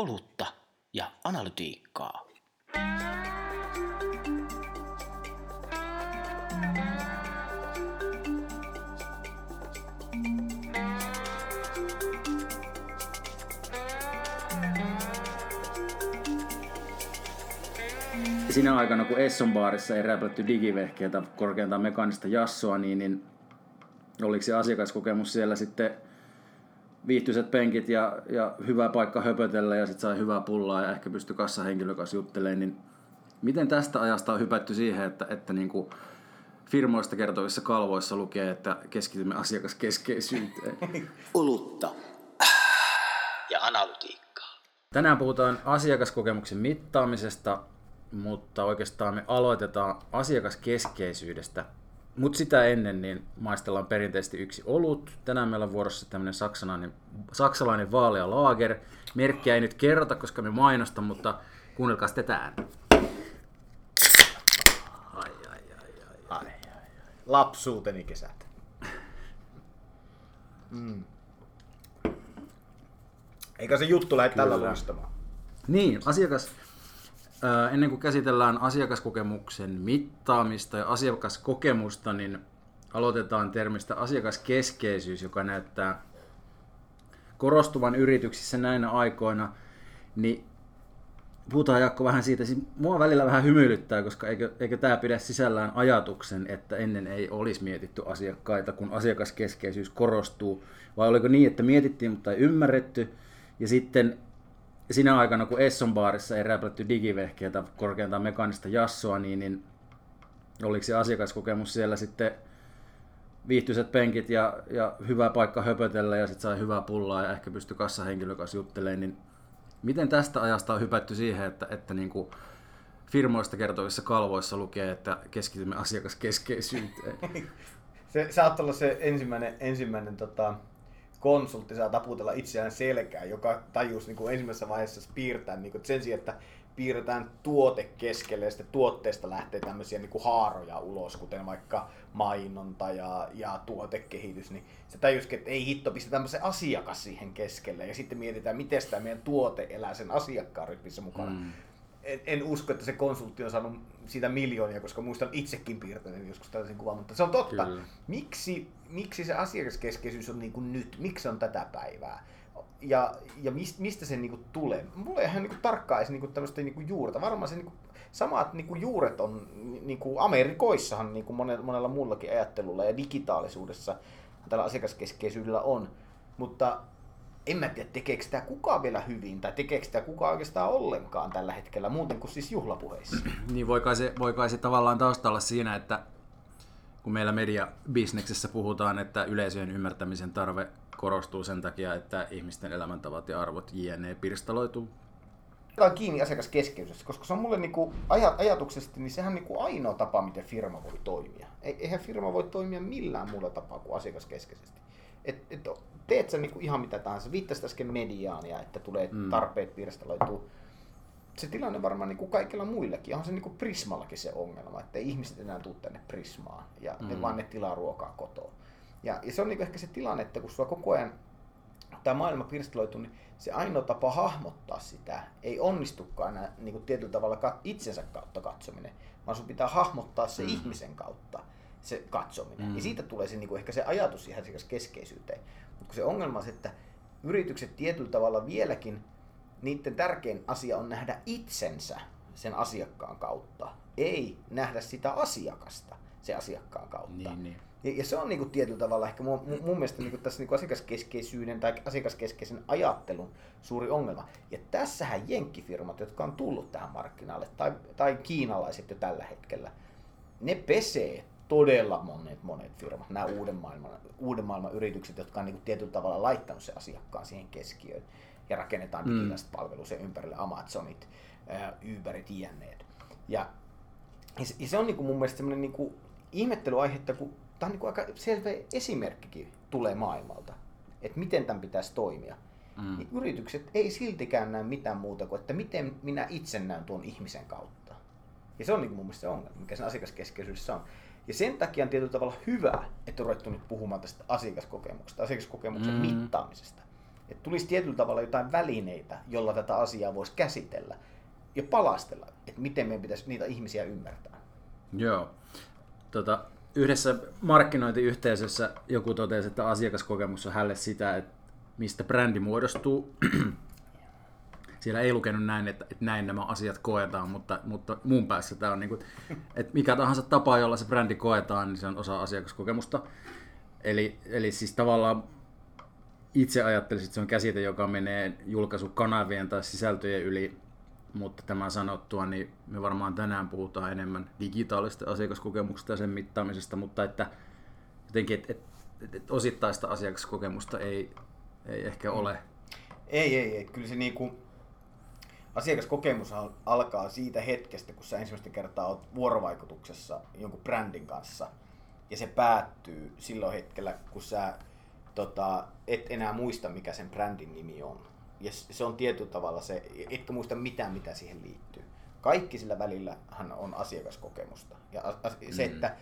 olutta ja analytiikkaa. Sinä aikana, kun Esson baarissa ei räplätty digivehkeitä korkeintaan mekaanista jassoa, niin, niin oliko se asiakaskokemus siellä sitten viihtyiset penkit ja, ja hyvä paikka höpötellä ja sitten sai hyvää pullaa ja ehkä pystyi kassahenkilön kanssa juttelemaan, niin miten tästä ajasta on hypätty siihen, että, että niin kuin firmoista kertovissa kalvoissa lukee, että keskitymme asiakaskeskeisyyteen? Olutta ja analytiikkaa. Tänään puhutaan asiakaskokemuksen mittaamisesta, mutta oikeastaan me aloitetaan asiakaskeskeisyydestä. Mutta sitä ennen niin maistellaan perinteisesti yksi olut. Tänään meillä on vuorossa tämmöinen saksalainen, saksalainen vaalea laager. Merkkiä ei nyt kerrota, koska me mainosta, mutta kuunnelkaa tätä ääntä. Ai, ai, ai, ai, ai. Lapsuuteni kesät. Mm. Eikä se juttu lähde tällä luistamaan. Niin, asiakas, ennen kuin käsitellään asiakaskokemuksen mittaamista ja asiakaskokemusta, niin aloitetaan termistä asiakaskeskeisyys, joka näyttää korostuvan yrityksissä näinä aikoina, niin puhutaan Jaakko vähän siitä, siis mua välillä vähän hymyilyttää, koska eikö, eikö tämä pidä sisällään ajatuksen, että ennen ei olisi mietitty asiakkaita, kun asiakaskeskeisyys korostuu, vai oliko niin, että mietittiin, mutta ei ymmärretty, ja sitten sinä aikana, kun Esson baarissa ei räplätty digivehkeitä korkeintaan mekaanista jassoa, niin, niin oliko se asiakaskokemus siellä sitten viihtyiset penkit ja, ja hyvä paikka höpötellä ja sitten sai hyvää pullaa ja ehkä pystyi kassahenkilön kanssa juttelemaan, niin miten tästä ajasta on hypätty siihen, että, että niin kuin firmoista kertovissa kalvoissa lukee, että keskitymme asiakaskeskeisyyteen? Se saattaa olla se ensimmäinen, ensimmäinen tota, konsultti saa taputella itseään selkään, joka tajusi niin kuin ensimmäisessä vaiheessa piirtää, niin kuin, sen sijaan, että piirretään tuote keskelle ja sitten tuotteesta lähtee tämmöisiä niin kuin haaroja ulos, kuten vaikka mainonta ja, ja tuotekehitys, niin se tajusikin, että ei hitto, pistä tämmöisen asiakas siihen keskelle ja sitten mietitään, miten tämä meidän tuote elää sen asiakkaan rytmissä mukana. Mm. En, en usko, että se konsultti on saanut siitä miljoonia, koska muistan itsekin piirtäneet joskus tällaisen kuvan, mutta se on totta. Kyllä. Miksi, miksi se asiakaskeskeisyys on niin kuin nyt? Miksi on tätä päivää? Ja, ja mist, mistä se niin kuin tulee? Mulla ei ihan niin kuin tarkkaan edes niin kuin tämmöistä niin kuin juurta. Varmaan se niin kuin, samat niin kuin juuret on niin kuin Amerikoissahan niin kuin monella, monella muullakin ajattelulla ja digitaalisuudessa tällä asiakaskeskeisyydellä on. Mutta en mä tiedä, tekeekö sitä kukaan vielä hyvin, tai tekeekö sitä kukaan oikeastaan ollenkaan tällä hetkellä, muuten kuin siis juhlapuheissa. Niin voi kai se, se tavallaan taustalla siinä, että kun meillä mediabisneksessä puhutaan, että yleisöjen ymmärtämisen tarve korostuu sen takia, että ihmisten elämäntavat ja arvot jne. pirstaloituu. Otetaan kiinni asiakaskeskeisyydestä, koska se on mulle niinku aja, ajatuksesti, niin sehän niinku ainoa tapa, miten firma voi toimia. Eihän firma voi toimia millään muulla tapaa kuin asiakaskeskeisesti. Et, et, teet sä niinku ihan mitä tahansa, viittasit äsken mediaan ja että tulee Mm. tarpeet pirstaloituu. Se tilanne varmaan niinku kaikilla muillakin, onhan se niinku Prismallakin se ongelma, että ei ihmiset enää tule tänne Prismaan ja mm. ne vaan ne tilaa ruokaa kotoa. Ja, ja se on niinku ehkä se tilanne, että kun sulla koko ajan tämä maailma pirstaloituu, niin se ainoa tapa hahmottaa sitä ei onnistukaan enää niin kuin tietyllä tavalla itsensä kautta katsominen, vaan sun pitää hahmottaa se mm. ihmisen kautta se katsominen. Mm. Ja siitä tulee se, niin kuin ehkä se ajatus siihen keskeisyyteen. Mutta se ongelma on se, että yritykset tietyllä tavalla vieläkin, niiden tärkein asia on nähdä itsensä sen asiakkaan kautta, ei nähdä sitä asiakasta se asiakkaan kautta. Niin, niin. Ja, ja se on niinku tietyllä tavalla ehkä mun, mun- mun mielestä niinku tässä niinku asiakaskeskeisyyden tai asiakaskeskeisen ajattelun suuri ongelma. Ja tässähän jenkkifirmat, jotka on tullut tähän markkinalle, tai, tai kiinalaiset jo tällä hetkellä, ne pesee todella monet, monet firmat, nämä uuden maailman, uuden maailman yritykset, jotka on niinku tietyllä tavalla laittanut se asiakkaan siihen keskiöön ja rakennetaan Mm. digitaalista palvelua sen ympärille, Amazonit, Uberit, jänneet. Ja ja se, on niinku mun mielestä semmoinen niinku ihmettelyaihetta, että kun tämä on niinku aika selvä esimerkkikin tulee maailmalta, että miten tämän pitäisi toimia. Mm. Niin yritykset ei siltikään näe mitään muuta kuin, että miten minä itse näen tuon ihmisen kautta. Ja se on niinku mun mielestä se ongelma, mikä sen asiakaskeskeisyydessä on. Ja sen takia on tietyllä tavalla hyvä, että on ruvettu nyt puhumaan tästä asiakaskokemuksesta, asiakaskokemuksen Mm. mittaamisesta. Että tulisi tietyllä tavalla jotain välineitä, jolla tätä asiaa voisi käsitellä ja palastella, että miten meidän pitäisi niitä ihmisiä ymmärtää. Joo. Tota, yhdessä markkinointiyhteisössä joku totesi, että asiakaskokemus on hälle sitä, että mistä brändi muodostuu. Siellä ei lukenut näin, että, että näin nämä asiat koetaan, mutta, mutta mun päässä tämä on niin kuin, että mikä tahansa tapa, jolla se brändi koetaan, niin se on osa asiakaskokemusta. Eli, eli siis tavallaan itse ajattelisin, että se on käsite, joka menee julkaisukanavien tai sisältöjen yli, mutta tämän sanottua, niin me varmaan tänään puhutaan enemmän digitaalista asiakaskokemuksesta ja sen mittaamisesta, mutta että jotenkin, että, että, että osittaista asiakaskokemusta ei, ei ehkä ole. Ei, ei, ei. Kyllä se niinku, asiakaskokemus alkaa siitä hetkestä, kun sä ensimmäistä kertaa oot vuorovaikutuksessa jonkun brändin kanssa. Ja se päättyy silloin hetkellä, kun sä tota, et enää muista, mikä sen brändin nimi on. Ja se on tietyllä tavalla se, etkä muista mitään, mitä siihen liittyy. Kaikki sillä välillä on asiakaskokemusta. Ja se, mm. että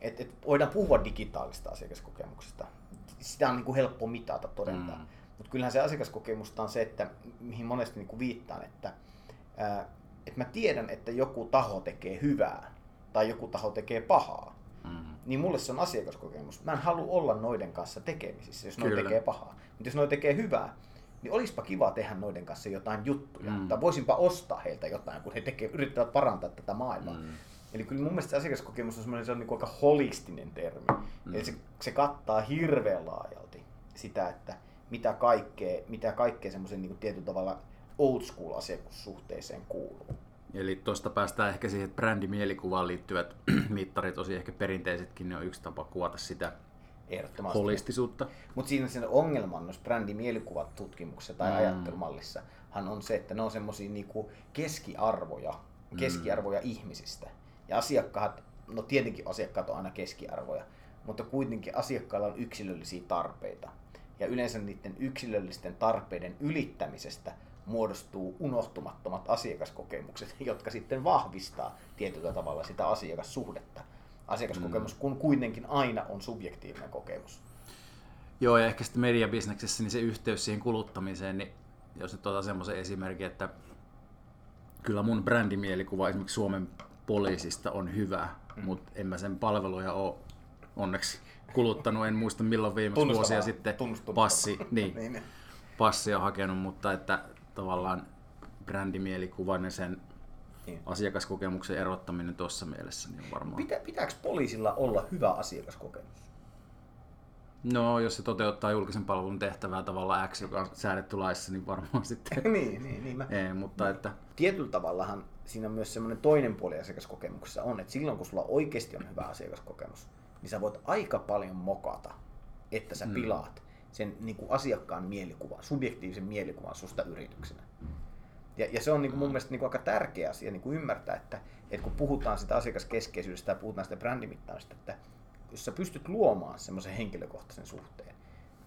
et, et voidaan puhua digitaalista asiakaskokemuksesta, sitä on niin kuin helppo mitata, todentaa. Mm. Mutta kyllähän se asiakaskokemusta on se, että mihin monesti niin kuin viittaan, että, ää, että mä tiedän, että joku taho tekee hyvää tai joku taho tekee pahaa. Mm. Niin mulle se on asiakaskokemus. Mä en halua olla noiden kanssa tekemisissä, jos ne tekee pahaa. Mutta jos ne tekee hyvää, niin olisipa kiva tehdä noiden kanssa jotain juttuja. Mm. Tai voisinpa ostaa heiltä jotain, kun he tekee, yrittävät parantaa tätä maailmaa. Mm. Eli kyllä mun mielestä asiakaskokemus on semmoinen se on niin aika holistinen termi. Mm. Eli se, se kattaa hirveän laajalti sitä, että mitä kaikkea, mitä kaikkea semmoisen niin tietyllä tavalla old school asiakassuhteeseen kuuluu. Eli tuosta päästään ehkä siihen, että brändimielikuvaan liittyvät mittarit, tosi ehkä perinteisetkin, ne on yksi tapa kuvata sitä Ehdottomasti. holistisuutta. Mutta siinä sen ongelma noissa brändimielikuvat tutkimuksessa tai mm. ajattelumallissa on se, että ne on semmoisia niinku keskiarvoja, keskiarvoja mm. ihmisistä. Ja asiakkaat, no tietenkin asiakkaat on aina keskiarvoja, mutta kuitenkin asiakkailla on yksilöllisiä tarpeita. Ja yleensä niiden yksilöllisten tarpeiden ylittämisestä muodostuu unohtumattomat asiakaskokemukset, jotka sitten vahvistaa tietyllä tavalla sitä asiakassuhdetta. Asiakaskokemus, mm. kun kuitenkin aina on subjektiivinen kokemus. Joo, ja ehkä sitten mediabisneksessä niin se yhteys siihen kuluttamiseen, niin jos nyt otan semmoisen esimerkin, että kyllä mun brändimielikuva esimerkiksi Suomen poliisista on hyvä, mm. mutta en mä sen palveluja ole onneksi kuluttanut, en muista milloin viimeksi vuosia sitten passi, niin, niin, niin. passia hakenut, mutta että tavallaan brändimielikuvan ja sen niin. asiakaskokemuksen erottaminen tuossa mielessä niin varmaan. Pitä, pitääkö poliisilla olla hyvä asiakaskokemus? No, jos se toteuttaa julkisen palvelun tehtävää tavalla X, joka on säädetty laissa, niin varmaan sitten. niin, niin, niin. Mä... Ei, mutta no, että... Tietyllä tavallahan siinä on myös semmoinen toinen puoli asiakaskokemuksessa on, että silloin kun sulla oikeasti on hyvä asiakaskokemus, niin sä voit aika paljon mokata, että sä mm. pilaat sen niin kuin asiakkaan mielikuvan, subjektiivisen mielikuvan susta yrityksenä. Ja, ja se on niin kuin mun mielestä niin kuin aika tärkeä asia niin kuin ymmärtää, että, että kun puhutaan sitä asiakaskeskeisyydestä ja puhutaan sitä brändimittaamista, että jos sä pystyt luomaan semmoisen henkilökohtaisen suhteen,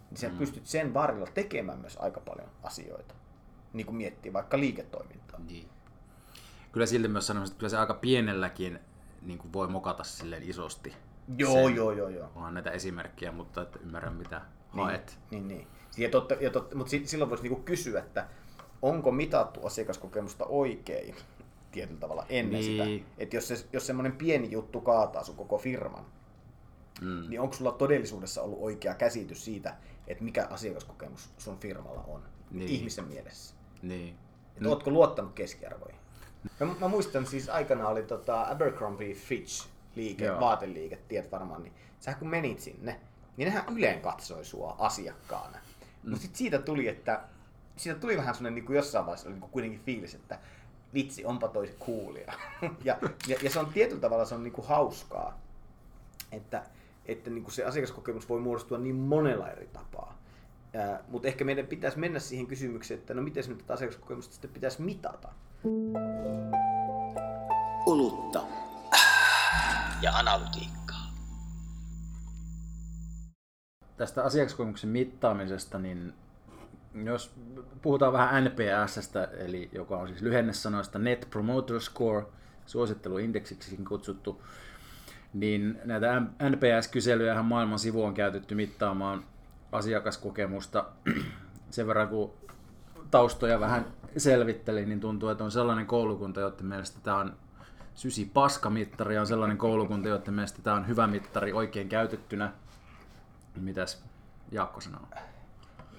niin sä mm. pystyt sen varrella tekemään myös aika paljon asioita. Niin kuin miettii vaikka liiketoimintaa. Niin. Kyllä silti myös sanomassa, että kyllä se aika pienelläkin niin kuin voi mokata silleen isosti. Joo, sen, joo, joo, joo. Onhan näitä esimerkkejä, mutta että ymmärrän mitä niin, haet. Niin, niin. Ja totta, ja totta, mutta silloin voisi niinku kysyä, että onko mitattu asiakaskokemusta oikein tietyllä tavalla ennen niin. sitä. Että jos, se, jos semmoinen pieni juttu kaataa sun koko firman, mm. niin onko sulla todellisuudessa ollut oikea käsitys siitä, että mikä asiakaskokemus sun firmalla on niin. ihmisen mielessä? Niin. Että ootko luottanut keskiarvoihin? Mä, mä muistan siis aikana oli tota Abercrombie Fitch liike, Joo. vaateliike, tiedät varmaan, niin sä kun menit sinne, niin nehän yleen katsoi sua asiakkaana. Mm. Mutta sitten siitä tuli, että siitä tuli vähän sellainen niin kuin jossain vaiheessa oli niin kuin kuitenkin fiilis, että vitsi, onpa toi coolia. ja, ja, ja, se on tietyllä tavalla se on niin kuin hauskaa, että, että niin kuin se asiakaskokemus voi muodostua niin monella eri tapaa. Mutta ehkä meidän pitäisi mennä siihen kysymykseen, että no miten se nyt tätä asiakaskokemusta sitten pitäisi mitata. Olutta ja analytiikkaa. tästä asiakaskokemuksen mittaamisesta, niin jos puhutaan vähän NPSstä, eli joka on siis lyhennesanoista Net Promoter Score, suositteluindeksiksikin kutsuttu, niin näitä NPS-kyselyjä maailman sivu on käytetty mittaamaan asiakaskokemusta sen verran kun taustoja vähän selvittelin, niin tuntuu, että on sellainen koulukunta, joiden mielestä tämä on sysi paskamittari on sellainen koulukunta, joiden mielestä tämä on hyvä mittari oikein käytettynä. Mitäs Jaakko sanoo?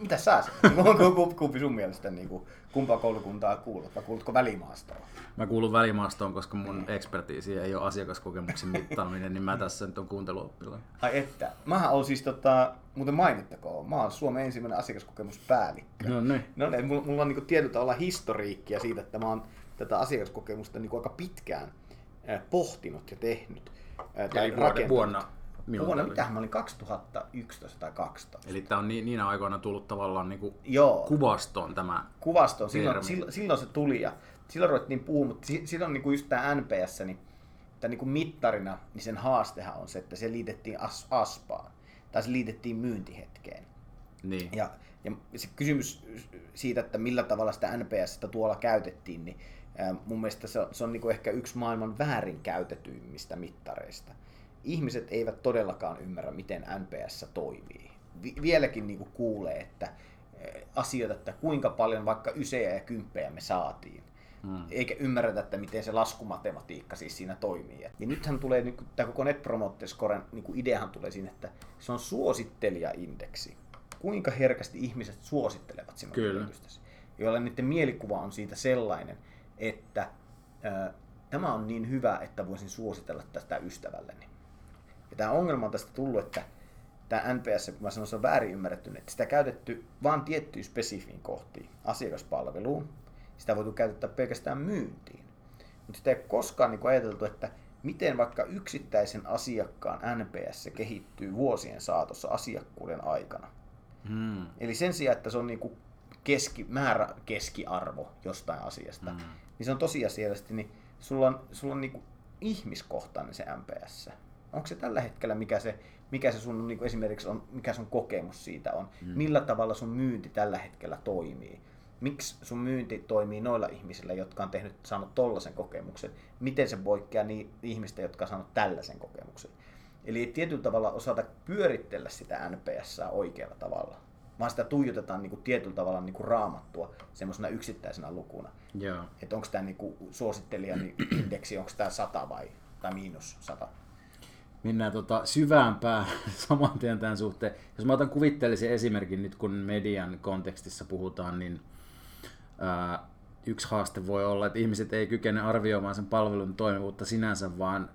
Mitä sä sanoit? Kumpi sun mielestä, niin kuin, kumpaa koulukuntaa kuulut? Vai kuulutko välimaastoon? Mä kuulun välimaastoon, koska mun ekspertiisi ei ole asiakaskokemuksen mittaaminen, niin mä tässä nyt on kuunteluoppila. Ai että. Mähän on siis, tota, muuten mainittakoon, mä oon Suomen ensimmäinen asiakaskokemuspäällikkö. No niin. No niin, mulla, mulla on niin tietyllä tavalla historiikkia siitä, että mä oon tätä asiakaskokemusta niin aika pitkään pohtinut ja tehnyt. Tai Eli vuonna, vuonna Milloin Vuonna mitä mä olin 2011 tai 2012. Eli tämä on ni, niinä aikoina tullut tavallaan niinku Joo. kuvastoon tämä Kuvastoon, silloin, silloin, silloin, se tuli ja silloin ruvettiin puhua, mutta silloin niinku just tämä NPS, niin, tämä niinku mittarina, niin sen haastehan on se, että se liitettiin as, aspaan tai se liitettiin myyntihetkeen. Niin. Ja, ja se kysymys siitä, että millä tavalla sitä NPS tuolla käytettiin, niin mun mielestä se on, se on niin ehkä yksi maailman väärinkäytetyimmistä mittareista ihmiset eivät todellakaan ymmärrä, miten NPS toimii. Vieläkin niin kuulee, että asioita, että kuinka paljon vaikka ysejä ja kymppejä me saatiin. Hmm. Eikä ymmärretä, että miten se laskumatematiikka siis siinä toimii. Ja nythän tulee, niin tämä koko Net Promoter Scoren niin ideahan tulee siinä, että se on suosittelijaindeksi. Kuinka herkästi ihmiset suosittelevat sinun yritystäsi. Joilla niiden mielikuva on siitä sellainen, että ää, tämä on niin hyvä, että voisin suositella tästä ystävälleni. Ja tämä ongelma on tästä tullut, että tämä NPS, kun mä sanon, se on väärin ymmärretty, että sitä käytetty vain tiettyyn spesifiin kohtiin, asiakaspalveluun. Sitä voitu käyttää pelkästään myyntiin. Mutta sitä ei ole koskaan niin ajateltu, että miten vaikka yksittäisen asiakkaan NPS kehittyy vuosien saatossa asiakkuuden aikana. Hmm. Eli sen sijaan, että se on niin kuin keski, määrä keskiarvo jostain asiasta, hmm. niin se on tosiasiallisesti, niin sulla on, sulla on niin kuin ihmiskohtainen se NPS onko se tällä hetkellä, mikä se, mikä se sun niin kuin esimerkiksi on, mikä sun kokemus siitä on, mm. millä tavalla sun myynti tällä hetkellä toimii, miksi sun myynti toimii noilla ihmisillä, jotka on tehnyt, saanut tollaisen kokemuksen, miten se poikkeaa niin ihmistä, jotka on saanut tällaisen kokemuksen. Eli ei tietyllä tavalla osata pyörittellä sitä NPS oikealla tavalla, vaan sitä tuijotetaan niin kuin tietyllä tavalla niin kuin raamattua semmoisena yksittäisenä lukuna. Yeah. Että onko tämä niin suosittelijan indeksi, onko tämä 100 vai tai miinus 100 mennään tota syvämpää saman tien tämän suhteen. Jos mä otan kuvitteellisen esimerkin nyt, kun median kontekstissa puhutaan, niin ää, yksi haaste voi olla, että ihmiset ei kykene arvioimaan sen palvelun toimivuutta sinänsä, vaan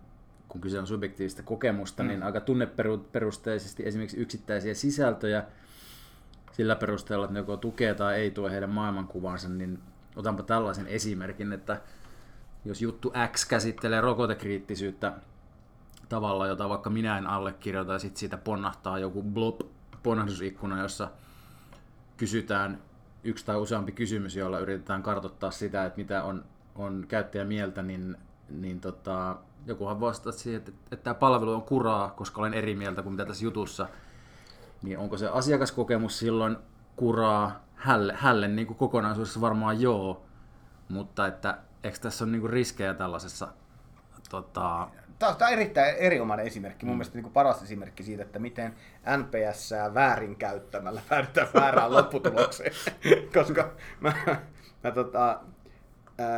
kun kyse on subjektiivista kokemusta, mm. niin aika tunneperusteisesti esimerkiksi yksittäisiä sisältöjä sillä perusteella, että ne joko tukee tai ei tue heidän maailmankuvansa, niin otanpa tällaisen esimerkin, että jos juttu X käsittelee rokotekriittisyyttä tavalla, jota vaikka minä en allekirjoita, ja sitten siitä ponnahtaa joku blob ponnahdusikkuna, jossa kysytään yksi tai useampi kysymys, jolla yritetään kartoittaa sitä, että mitä on, on käyttäjä mieltä, niin, niin tota, jokuhan vastaa siihen, että, että tämä palvelu on kuraa, koska olen eri mieltä kuin mitä tässä jutussa. Niin onko se asiakaskokemus silloin kuraa? Hälle, hälle niin kuin kokonaisuudessa varmaan joo, mutta että eikö tässä ole niin kuin riskejä tällaisessa tota, Tämä on erittäin erinomainen esimerkki, mun mm. mielestä niin paras esimerkki siitä, että miten NPS väärinkäyttämällä päädytään väärään lopputulokseen. Koska mä, mä tota,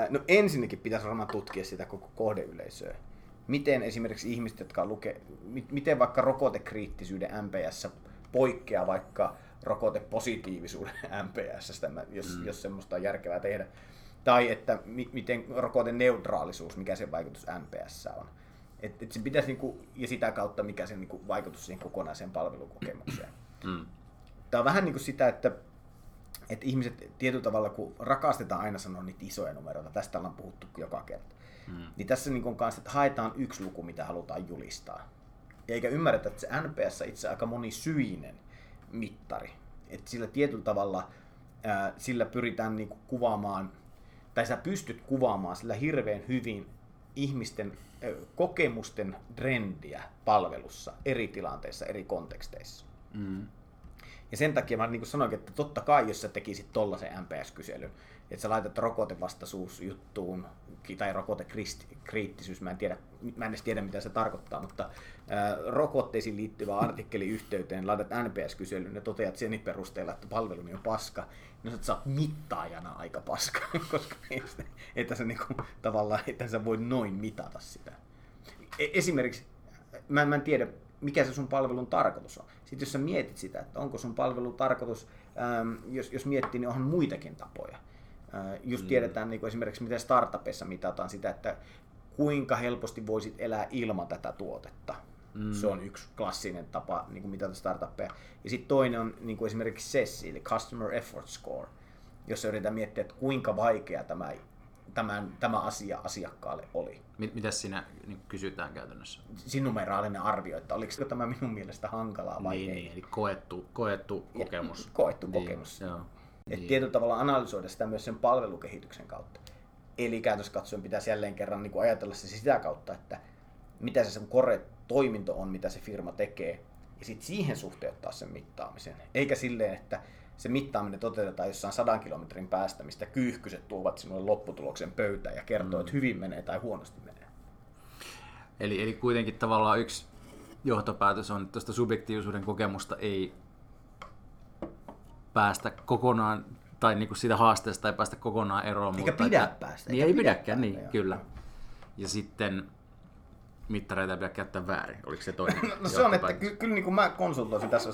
no ensinnäkin pitäisi varmaan tutkia sitä koko kohdeyleisöä. Miten esimerkiksi ihmiset, jotka luke, miten vaikka rokotekriittisyyden NPS poikkeaa vaikka rokotepositiivisuuden NPS, jos, mm. jos semmoista on järkevää tehdä. Tai että miten rokoteneutraalisuus, mikä se vaikutus NPS on. Et, et se pitäisi niinku, ja sitä kautta mikä sen niinku vaikutus siihen kokonaiseen palvelukokemukseen. Mm. Tämä on vähän niin kuin sitä, että, että ihmiset tietyllä tavalla, kun rakastetaan aina sanoa niitä isoja numeroita, tästä ollaan puhuttu joka kerta, mm. niin tässä niin on kanssa, että haetaan yksi luku, mitä halutaan julistaa. Eikä ymmärretä, että se NPS itse aika monisyinen mittari. Että sillä tietyllä tavalla ää, sillä pyritään niin kuin kuvaamaan, tai sä pystyt kuvaamaan sillä hirveän hyvin ihmisten kokemusten trendiä palvelussa eri tilanteissa, eri konteksteissa. Mm. Ja sen takia mä niin kuin sanoinkin, että totta kai jos sä tekisit tollaisen NPS-kyselyn, että sä laitat rokotevastaisuusjuttuun tai rokotekriittisyys, mä en, tiedä, mä en edes tiedä mitä se tarkoittaa, mutta ää, rokotteisiin liittyvä artikkeli yhteyteen, laitat NPS-kyselyn ja toteat sen perusteella, että palveluni on paska, niin sä oot mittaajana aika paska, koska että sä niinku, tavallaan, että sä voi noin mitata sitä. E- esimerkiksi, mä, mä en tiedä, mikä se sun palvelun tarkoitus on. Sitten jos sä mietit sitä, että onko sun palvelun tarkoitus, ähm, jos, jos miettii, niin onhan muitakin tapoja. Äh, just mm. tiedetään niin kuin esimerkiksi, miten startupissa mitataan sitä, että kuinka helposti voisit elää ilman tätä tuotetta. Mm. Se on yksi klassinen tapa niin kuin mitata startuppeja. Ja sitten toinen on niin kuin esimerkiksi SESSI, eli Customer Effort Score, jossa yritetään miettiä, että kuinka vaikea tämä, tämän, tämä asia asiakkaalle oli. Mitä siinä niin kysytään käytännössä? Siinä numeraalinen arvio, että oliko tämä minun mielestä hankalaa vai niin, ei. Niin, eli koettu, koettu kokemus. Ja, koettu niin, kokemus. Joo. Että niin. tietyllä tavalla analysoida sitä myös sen palvelukehityksen kautta. Eli käytössä katsoen pitäisi jälleen kerran niin kuin ajatella se sitä kautta, että mitä se sen kore toiminto on, mitä se firma tekee, ja sitten siihen suhteuttaa sen mittaamisen. Eikä silleen, että se mittaaminen toteutetaan jossain sadan kilometrin päästä, mistä kyyhkyset tuovat sinulle lopputuloksen pöytään ja kertoo, mm. että hyvin menee tai huonosti menee. Eli, eli kuitenkin tavallaan yksi johtopäätös on, että tuosta subjektiivisuuden kokemusta ei päästä kokonaan, tai niin kuin siitä haasteesta ei päästä kokonaan eroon. Eikä mutta pidä että, päästä. Niin ei pidäkään, niin, joo. kyllä. Ja sitten mittareita ei pidä käyttää väärin. Oliko se toinen? no se on, että ky- kyllä niin kuin mä konsultoisin tässä,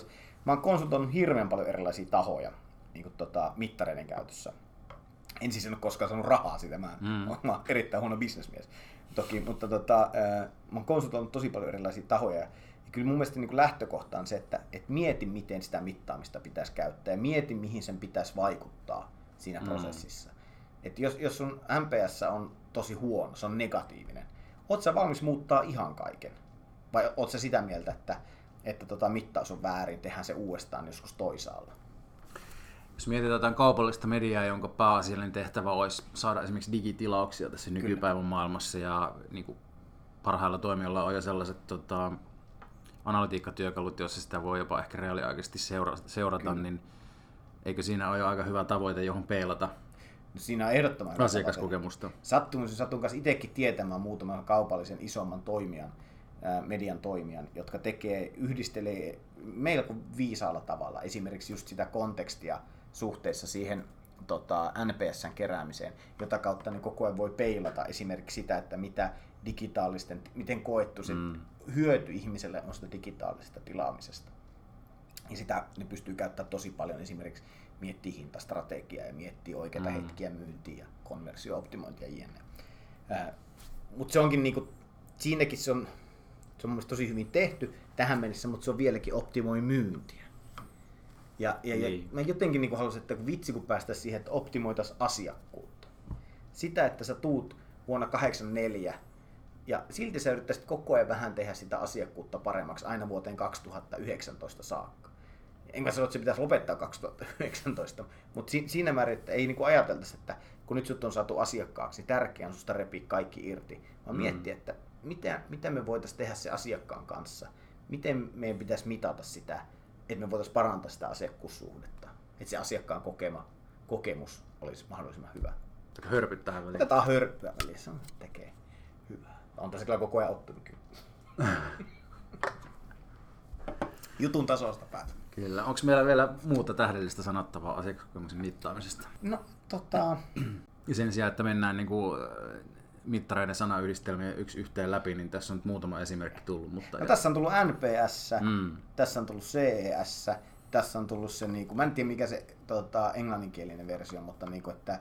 mä oon konsultoinut hirveän paljon erilaisia tahoja niin kuin tota, mittareiden käytössä. En siis en ole koskaan saanut rahaa siitä, mä, mm. mä oon erittäin huono bisnesmies. Toki, mutta tota, äh, mä oon konsultoinut tosi paljon erilaisia tahoja kyllä mun mielestä niin lähtökohta on se, että, että mieti, miten sitä mittaamista pitäisi käyttää ja mieti, mihin sen pitäisi vaikuttaa siinä mm. prosessissa. Että jos, jos sun MPS on tosi huono, se on negatiivinen, oot sä valmis muuttaa ihan kaiken? Vai oot sä sitä mieltä, että, että tota mittaus on väärin, tehdään se uudestaan joskus toisaalla? Jos mietitään jotain kaupallista mediaa, jonka pääasiallinen tehtävä olisi saada esimerkiksi digitilauksia tässä nykypäivän Kyllä. maailmassa ja niin kuin parhailla toimijoilla on jo sellaiset tota, analytiikkatyökalut, joissa sitä voi jopa ehkä reaaliaikaisesti seura- seurata, Kyllä. niin eikö siinä ole jo aika hyvä tavoite, johon peilata No siinä on ehdottoman asiakaskokemusta. Sattumus, satun kanssa itsekin tietämään muutaman kaupallisen isomman toimijan, median toimijan, jotka tekee, yhdistelee melko viisaalla tavalla esimerkiksi just sitä kontekstia suhteessa siihen tota, NPSn keräämiseen, jota kautta ne koko ajan voi peilata esimerkiksi sitä, että mitä digitaalisten, miten koettu se mm. Hyöty ihmiselle on sitä digitaalisesta tilaamisesta. Ja sitä ne pystyy käyttämään tosi paljon esimerkiksi miettiä hintastrategiaa ja miettiä oikeita mm. hetkiä myyntiä ja konversio-optimointia jne. Mutta se onkin niinku, siinäkin se on, se on mun tosi hyvin tehty tähän mennessä, mutta se on vieläkin optimoi myyntiä. Ja, ja, niin. ja mä jotenkin niinku haluaisin, että vitsi kun päästäisiin siihen, että optimoitaisiin asiakkuutta. Sitä, että sä tuut vuonna 84 ja silti sä yrittäisit koko ajan vähän tehdä sitä asiakkuutta paremmaksi aina vuoteen 2019 saakka. Enkä sano, että se pitäisi lopettaa 2019, mutta siinä määrin, että ei niinku ajateltaisi, että kun nyt sut on saatu asiakkaaksi, niin tärkeää on susta repiä kaikki irti, vaan mm. miettiä, että mitä, mitä me voitaisiin tehdä se asiakkaan kanssa, miten meidän pitäisi mitata sitä, että me voitaisiin parantaa sitä asiakkuussuhdetta, että se asiakkaan kokema kokemus olisi mahdollisimman hyvä. Hörpyt tähän väliin. Otetaan hörppyä väliin, se tekee hyvää. On tässä kyllä koko ajan oppinut kyllä. Jutun tasosta päätä. Kyllä. Onko meillä vielä muuta tähdellistä sanottavaa asiakaskokemuksen mittaamisesta? No, tota... Ja sen sijaan, että mennään niin kuin äh, mittareiden sanayhdistelmiä yksi yhteen läpi, niin tässä on nyt muutama esimerkki tullut. Mutta no, tässä on tullut NPS, mm. tässä on tullut CES, tässä on tullut se, niin kuin, mä en tiedä mikä se tota, englanninkielinen versio, mutta niin kuin, että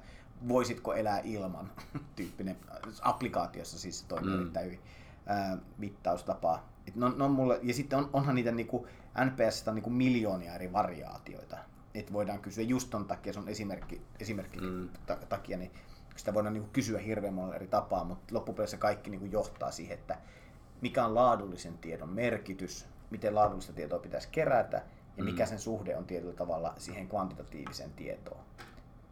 voisitko elää ilman tyyppinen, applikaatiossa siis se toimii mm. erittäin hyvin, ää, mittaustapa. Et no, no mulle, ja sitten on, onhan niitä niinku, NPS on niinku miljoonia eri variaatioita. Et voidaan kysyä just ton takia, se on esimerkki, esimerkki mm. takia, niin sitä voidaan niinku kysyä hirveän monella eri tapaa, mutta loppupeleissä kaikki niinku johtaa siihen, että mikä on laadullisen tiedon merkitys, miten laadullista tietoa pitäisi kerätä ja mikä mm. sen suhde on tietyllä tavalla siihen kvantitatiiviseen tietoon.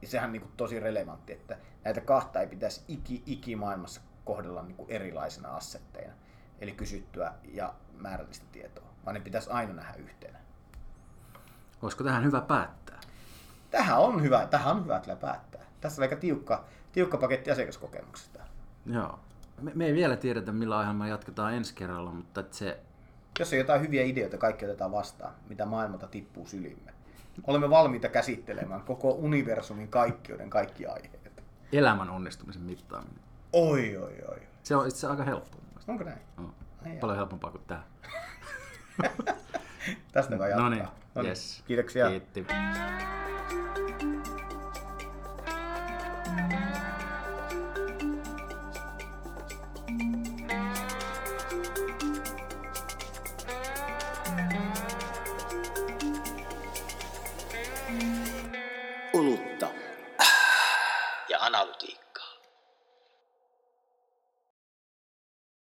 Ja sehän on niin kuin tosi relevantti, että näitä kahta ei pitäisi iki, iki maailmassa kohdella niin kuin erilaisina assetteina, eli kysyttyä ja määrällistä tietoa, vaan ne pitäisi aina nähdä yhtenä. Olisiko tähän hyvä päättää? Tähän on hyvä, tähän on hyvä kyllä päättää. Tässä on aika tiukka, tiukka paketti asiakaskokemuksesta. Joo. Me, me ei vielä tiedetä, millä ohjelmaa jatketaan ensi kerralla, mutta se... Jos on jotain hyviä ideoita, kaikki otetaan vastaan, mitä maailmalta tippuu sylimme. Olemme valmiita käsittelemään koko universumin kaikkiuden kaikki aiheet. Elämän onnistumisen mittaaminen. Oi, oi, oi. Se on itse aika helppoa. Onko näin? No. Ai Paljon helpompaa kuin tämä. Tästä voi jatkaa. No niin, yes. Kiitoksia. Kiitti.